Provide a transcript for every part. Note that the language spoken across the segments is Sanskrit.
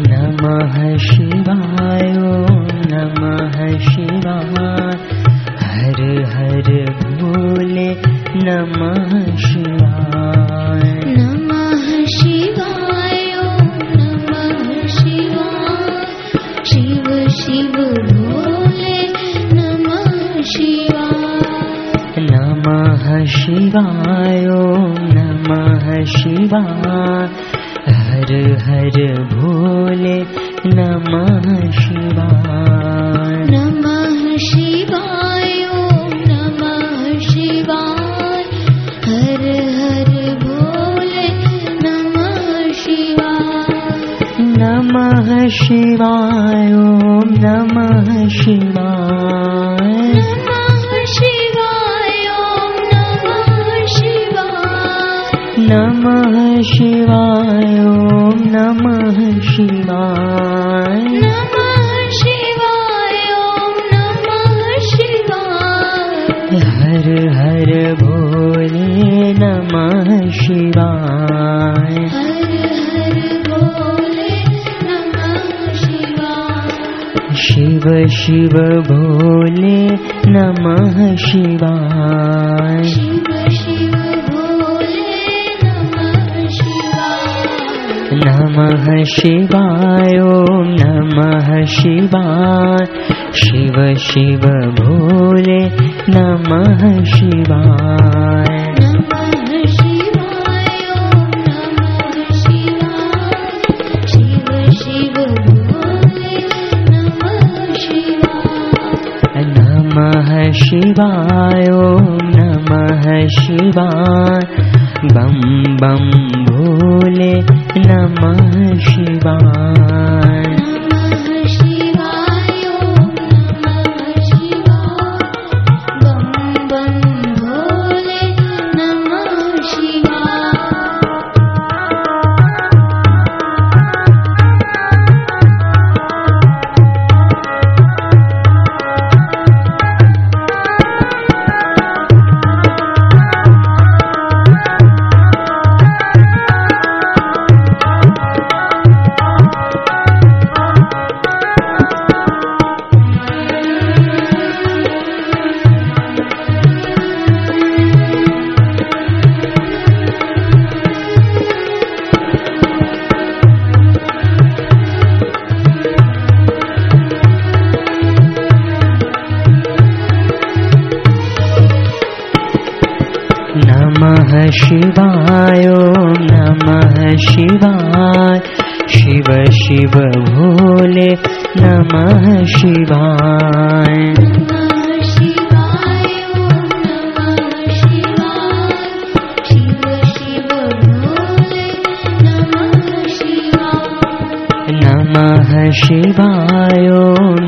नमः शिवाय नमः शिवाय। हर हर भोले नमः शिवाय। नमः शिवाय नमः शिवाय। शिव शिव भोले नमः शिवाय। नमः शिवाय नमः शिवाय हर हर भोले नमः शिवाय। नमः शिवाय नमः शिवाय। हर हर भोले नमः शिवाय। नमः शिवाय नमः शिवाय नमः शिवाय नमः शिवाय। नमः शिवाय नमः शिवाय। हर हर भोले नमः शिवाय। हर हर भोले नमः शिवाय। शिव शिव भोले नमः शिवाय नमः शिवाय नमः शिवाय। शिव शिव भोले नमः शिवाय। नमः शिवाय नमः शिवाय। शिव शिव भोले नमः शिवाय बम बम भोले नमः शिवा शिवाय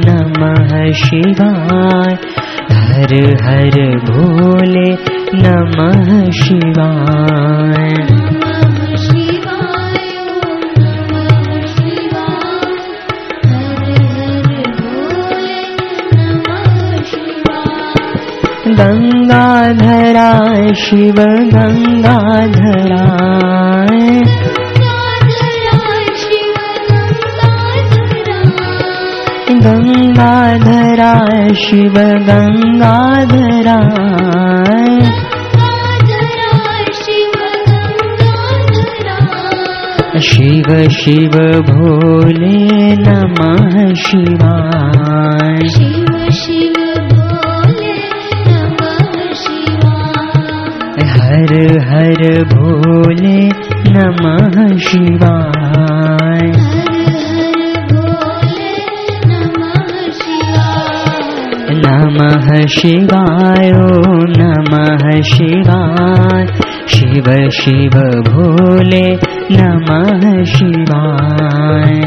नमः शिवाय। हर हर भोले नमः शिवाय। नमः शिवाय नमः शिव गङ्गाधरा शिव शिव भोले नमः शिवाय। हर हर भोले नमः शिवाय। नमः शिवाय नमः शिवाय। शिव शिव भोले नमः शिवाय।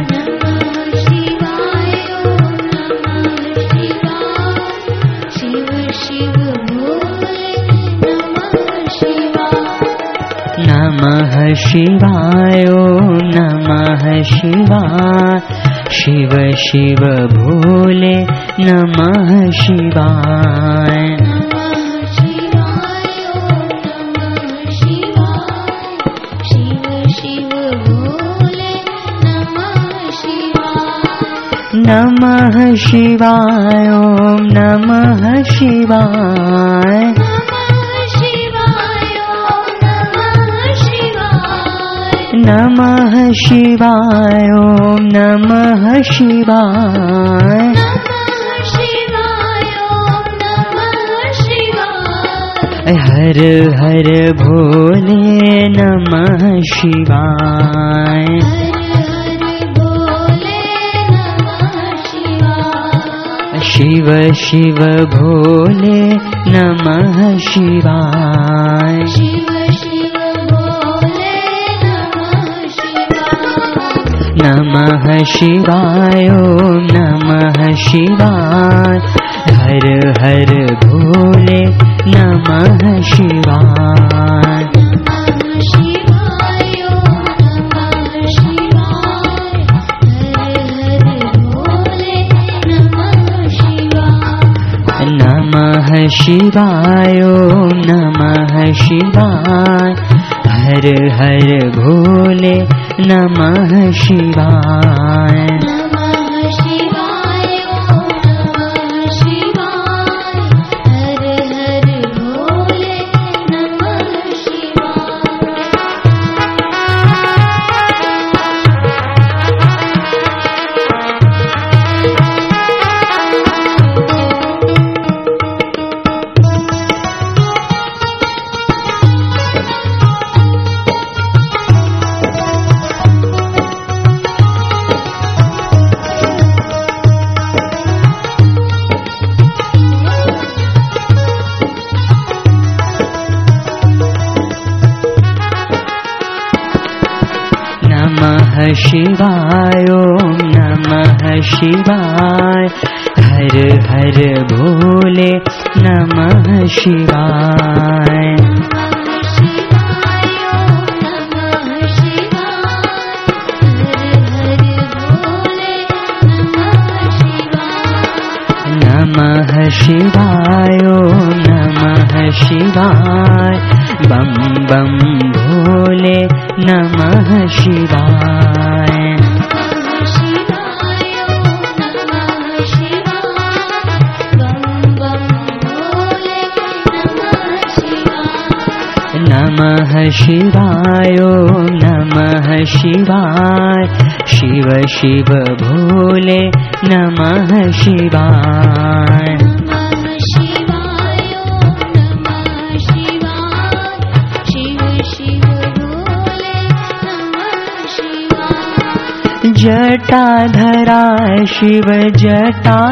नमः शिवाय नमः शिवाय शिव शिव भोले नमः शिवाय। नमः शिवाय नमः शिवाय। शिव नमः शिवाय ॐ नमः शिवाय। हर हर भोले नमः शिवाय। शिव शिव भोले नमः शिवाय नमः शिवाय नमः शिवाय। हर हर भोले नमः शिवाय। नमः शिवाय नमः शिवाय। हर हर भोले नमः शिवाय शिवाय ॐ नमः शिवाय। हर हर भोले नमः शिवाय। नमः शिवाय नमः शिवाय। बं बं भोले नमः शिवाय शिवाय नमः शिवाय। शिव शिव भोले नमः शिवाय। शिवाय शिव शिव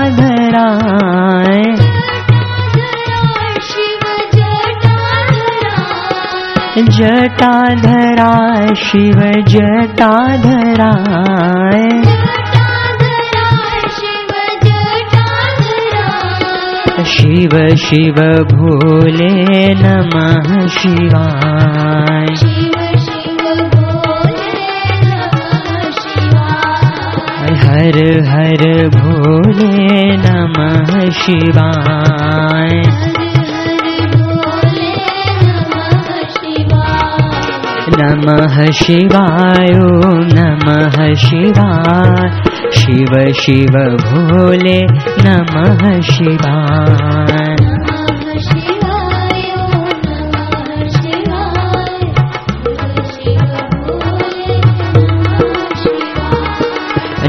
जटाधराय जटाधराय शिव जटाधराय जटाधराय शिव जटाधराय शिव शिव भोले नमः शिवाय शिव शिव भोले नमः शिवाय। हर हर भोले नमः शिवाय नमः शिवाय नमः शिवाय। शिव शिव भोले नमः शिवाय।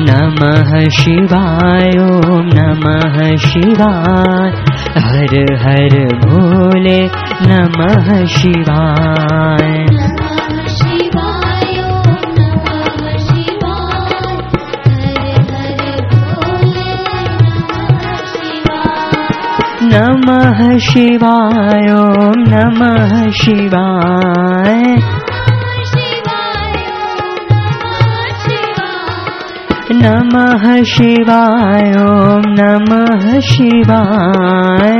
नमः शिवाय नमः शिवाय। हर हर भोले नमः शिवाय नमः शिवाय ॐ नमः शिवाय। नमः शिवाय ॐ नमः शिवाय।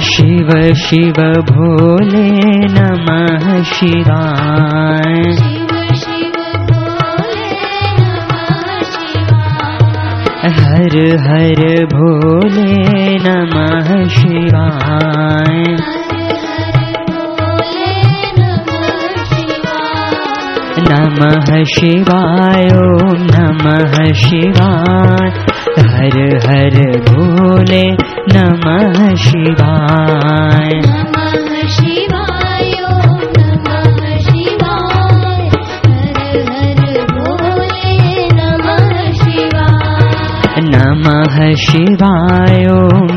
शिव शिव भोले नमः शिवाय हर हर भोले नमः शिवाय। नमः शिवाय ॐ नमः शिवाय। हर हर भोले नमः शिवाय शिवाय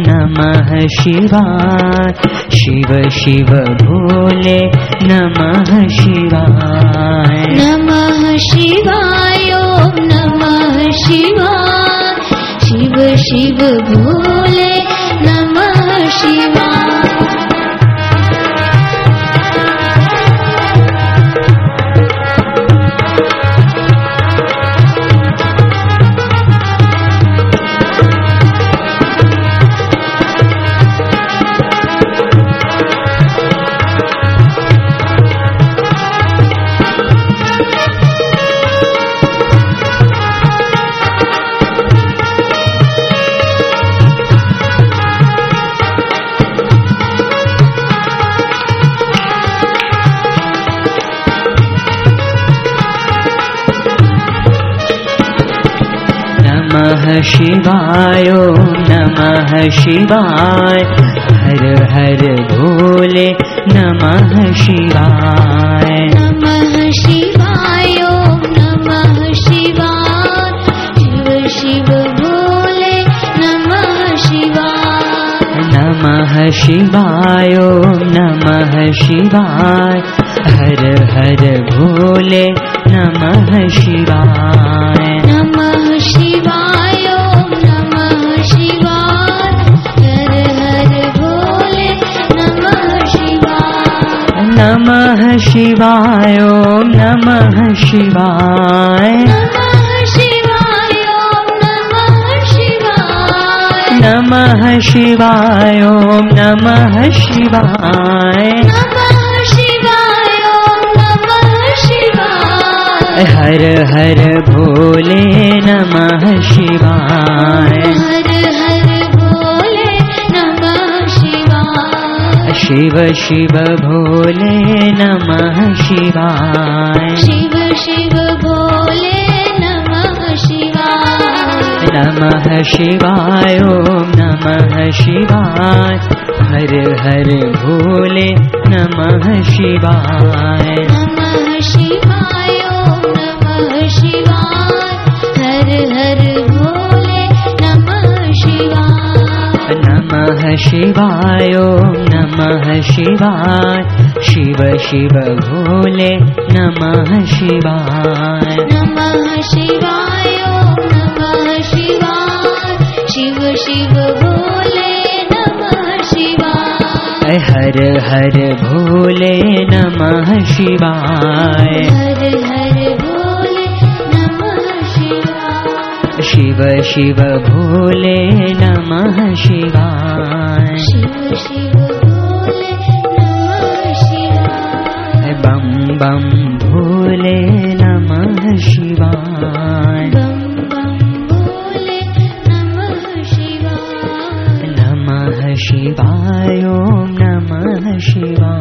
नमः शिवाय। शिव शिव भोले नमः शिवाय। नमः शिवाय नमः शिवाय। शिव शिव भोले नमः शिवाय शिवाय नमः शिवाय। हर हर भोले नमः शिवाय। नमः शिवाय नमः शिवाय। शिव शिव भोले नमः शिवाय। नमः शिवाय नमः शिवाय। हर हर भोले नमः शिवाय नमः शिवाय ॐ नमः शिवाय। नमः शिवाय ॐ नमः शिवाय। हर हर भोले नमः शिवाय शिव शिव भोले नमः शिवाय। शिव शिव भोले नमः शिवाय। नमः शिवाय ॐ नमः शिवाय। हर हर भोले नमः शिवाय। नमः शिवाय ॐ नमः शिवाय। हर हर शिवाय नमः शिवाय। शिव शिव भोले नमः शिवाय। नमः शिवाय नमः शिवाय। शिव शिव भोले नमः शिवाय। हर हर भोले नमः शिवाय। हर हर शिव शिव भोले नमः शिवाय। शिव शिव भोले नमः शिवाय। ॐ नमः शिवाय